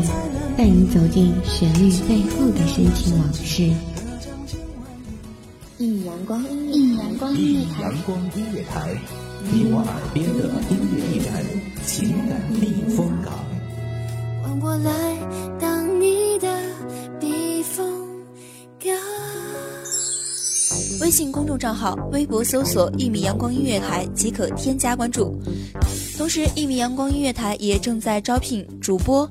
乐，带你走进旋律背后的深情往事。一米阳光，一米阳光音乐台，阳光音乐台，你我耳边的音乐驿站，情感避风港。换我来当你的避风港。微信公众账号、微博搜索“一米阳光音乐台”即可添加关注。同时，一米阳光音乐台也正在招聘主播、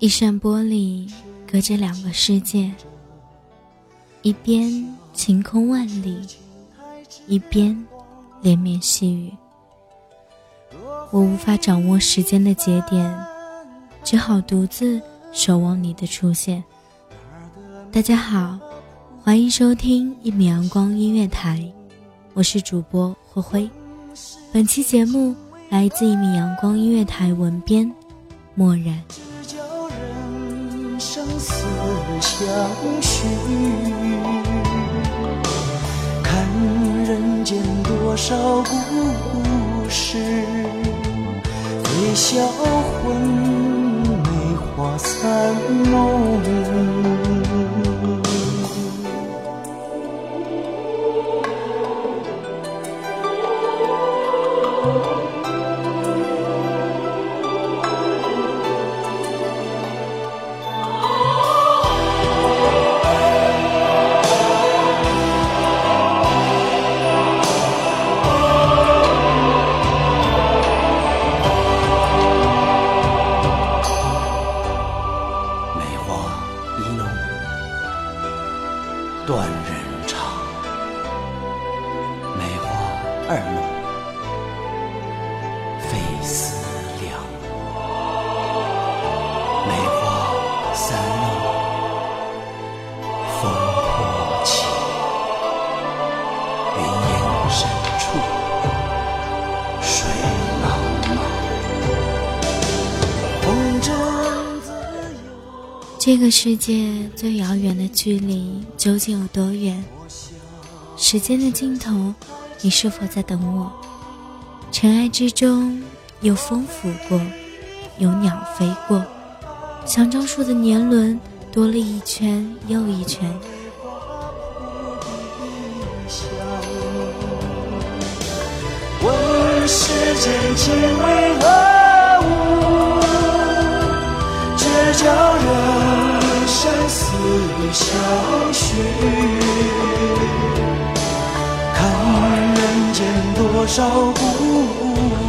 一扇玻璃隔着两个世界，一边晴空万里，一边连绵细雨。我无法掌握时间的节点，只好独自守望你的出现。大家好，欢迎收听一米阳光音乐台，我是主播灰灰。本期节目来自一米阳光音乐台文编漠然。似相许，看人间多少故事，醉销魂，梅花断人肠。梅花二弄这个世界最遥远的距离究竟有多远？时间的尽头，你是否在等我？尘埃之中，有风拂过，有鸟飞过，香樟树的年轮多了一圈又一圈。问世间情为何物？只叫人。生死相许，看人间多少故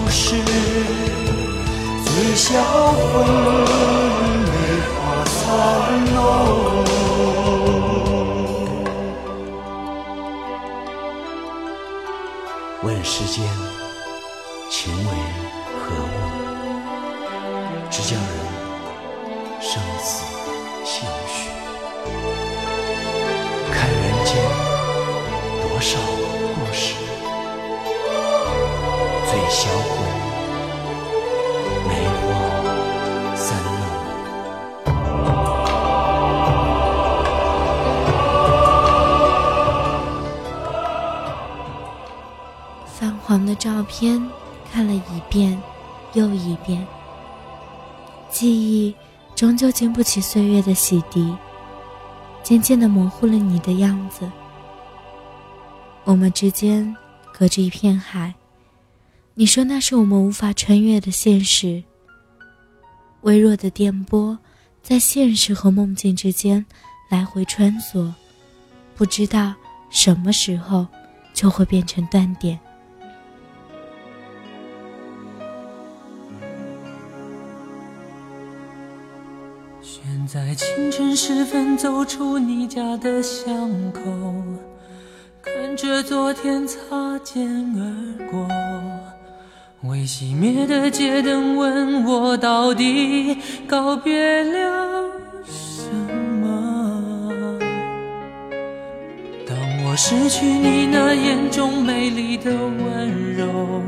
事，醉笑魂，梅花残浓。问世间情为何物？只叫人生死。相许，看人间多少故事，醉销魂，梅花三弄。泛黄的照片看了一遍又一遍，记忆。终究经不起岁月的洗涤，渐渐的模糊了你的样子。我们之间隔着一片海，你说那是我们无法穿越的现实。微弱的电波在现实和梦境之间来回穿梭，不知道什么时候就会变成断点。选在清晨时分走出你家的巷口，看着昨天擦肩而过。未熄灭的街灯问我到底告别了什么？当我失去你那眼中美丽的温柔，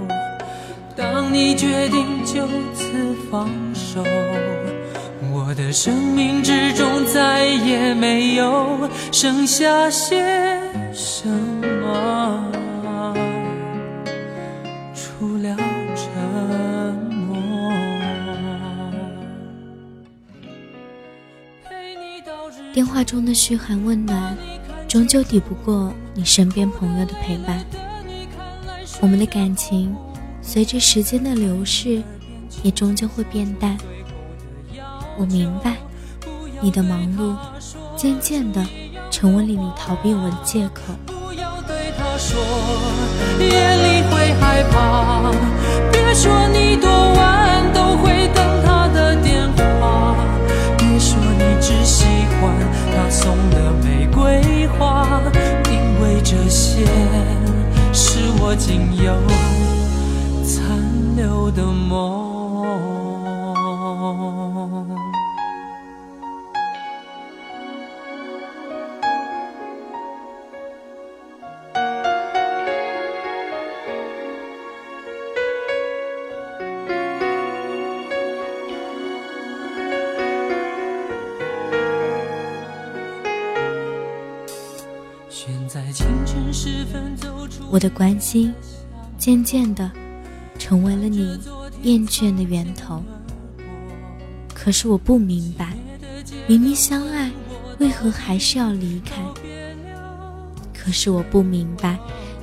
当你决定就此放手，我的生命之中再也没有剩下些什么，除了沉默。电话中的嘘寒问暖，终究抵不过你身边朋友的陪伴。我们的感情，随着时间的流逝，也终究会变淡。我明白，你的忙碌，渐渐的成为了你逃避我的借口。不要对他说，夜里会害怕。别说你多晚都会等他的电话。别说你只喜欢他送的玫瑰花，因为这些是我仅有残留的梦。我的关心，渐渐的成为了你厌倦的源头。可是我不明白，明明相爱，为何还是要离开？可是我不明白，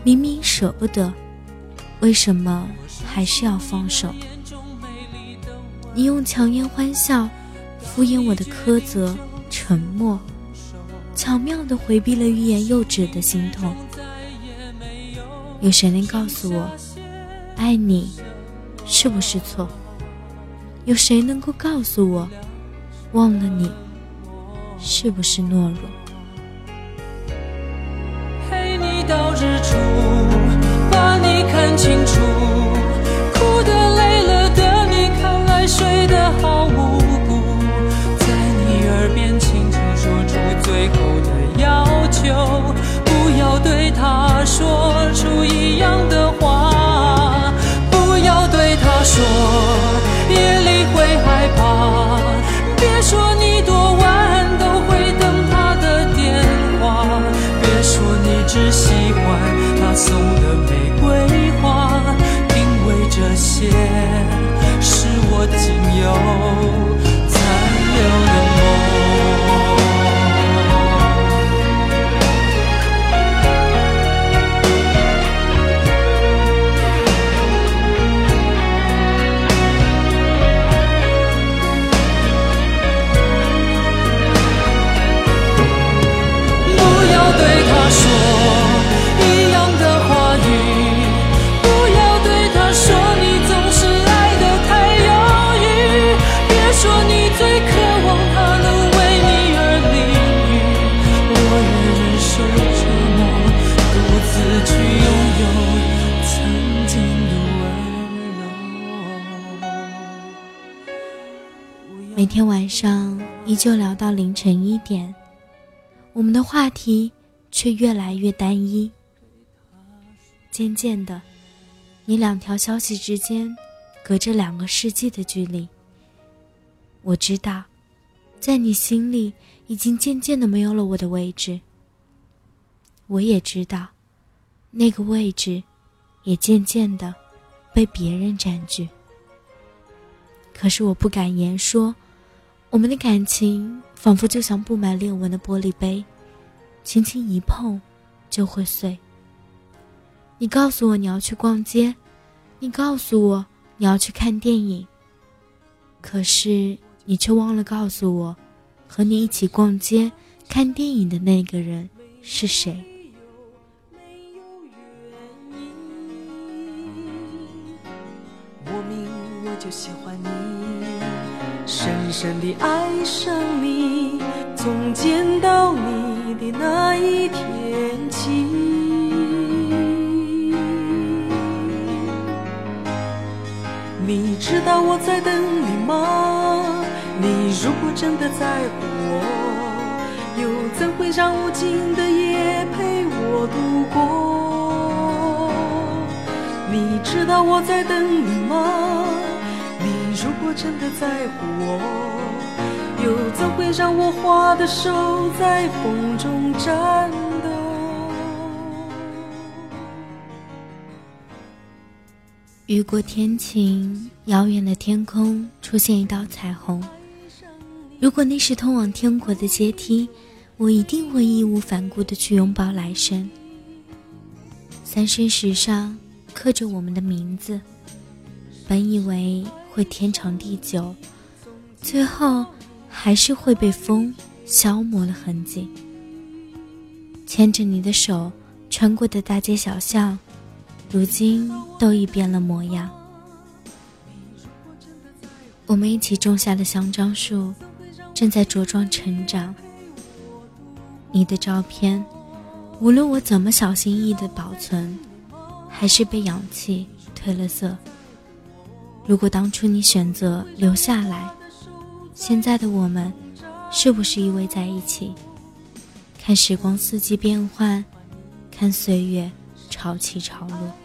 明明舍不得，为什么还是要放手？你用强颜欢笑敷衍我的苛责、沉默。巧妙地回避了欲言又止的心痛。有谁能告诉我，爱你是不是错？有谁能够告诉我，忘了你是不是懦弱？陪你到日出，把你看清楚。哭的累了的你，看来睡得好无天晚上依旧聊到凌晨一点，我们的话题却越来越单一。渐渐的，你两条消息之间隔着两个世纪的距离。我知道，在你心里已经渐渐的没有了我的位置。我也知道，那个位置也渐渐的被别人占据。可是我不敢言说，我们的感情仿佛就像布满裂纹的玻璃杯，轻轻一碰就会碎。你告诉我你要去逛街，你告诉我你要去看电影，可是你却忘了告诉我，和你一起逛街、看电影的那个人是谁。就喜欢你，深深地爱上你，从见到你的那一天起。你知道我在等你吗？你如果真的在乎我，又怎会让无尽的夜陪我度过？你知道我在等你吗？真的在乎我，又怎会让我花的手在风中颤抖？雨过天晴，遥远的天空出现一道彩虹。如果那是通往天国的阶梯，我一定会义无反顾地去拥抱来生。三生石上刻着我们的名字，本以为会天长地久，最后还是会被风消磨了痕迹。牵着你的手穿过的大街小巷。如今都已变了模样。我们一起种下的香樟树，正在茁壮成长。你的照片，无论我怎么小心翼翼的保存，还是被氧气褪了色。如果当初你选择留下来，现在的我们，是不是依偎在一起，看时光四季变换，看岁月？潮起潮落。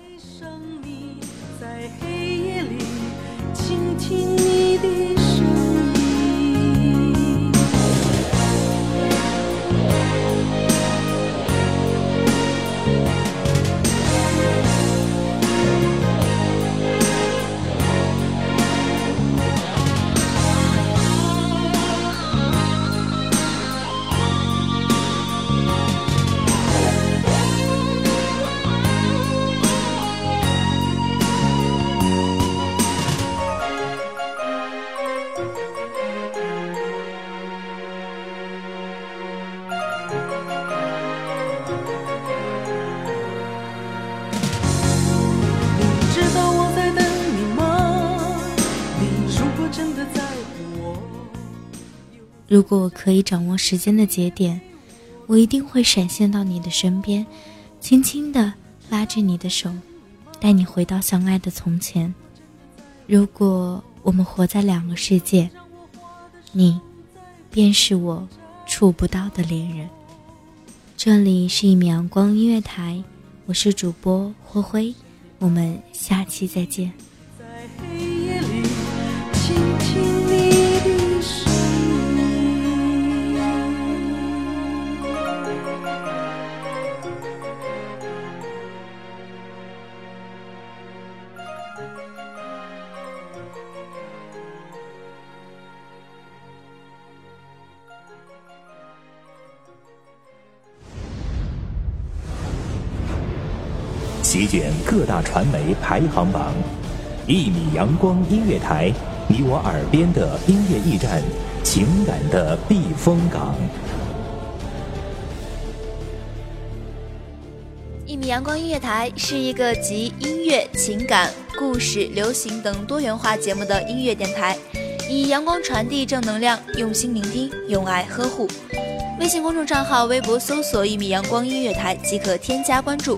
如果我可以掌握时间的节点，我一定会闪现到你的身边，轻轻地拉着你的手，带你回到相爱的从前。如果我们活在两个世界，你便是我触不到的恋人。这里是一米阳光音乐台，我是主播灰灰，我们下期再见。席卷各大传媒排行榜，一米阳光音乐台，你我耳边的音乐驿站，情感的避风港。一米阳光音乐台是一个集音乐、情感、故事、流行等多元化节目的音乐电台，以阳光传递正能量，用心聆听，用爱呵护。微信公众账号、微博搜索“一米阳光音乐台”即可添加关注。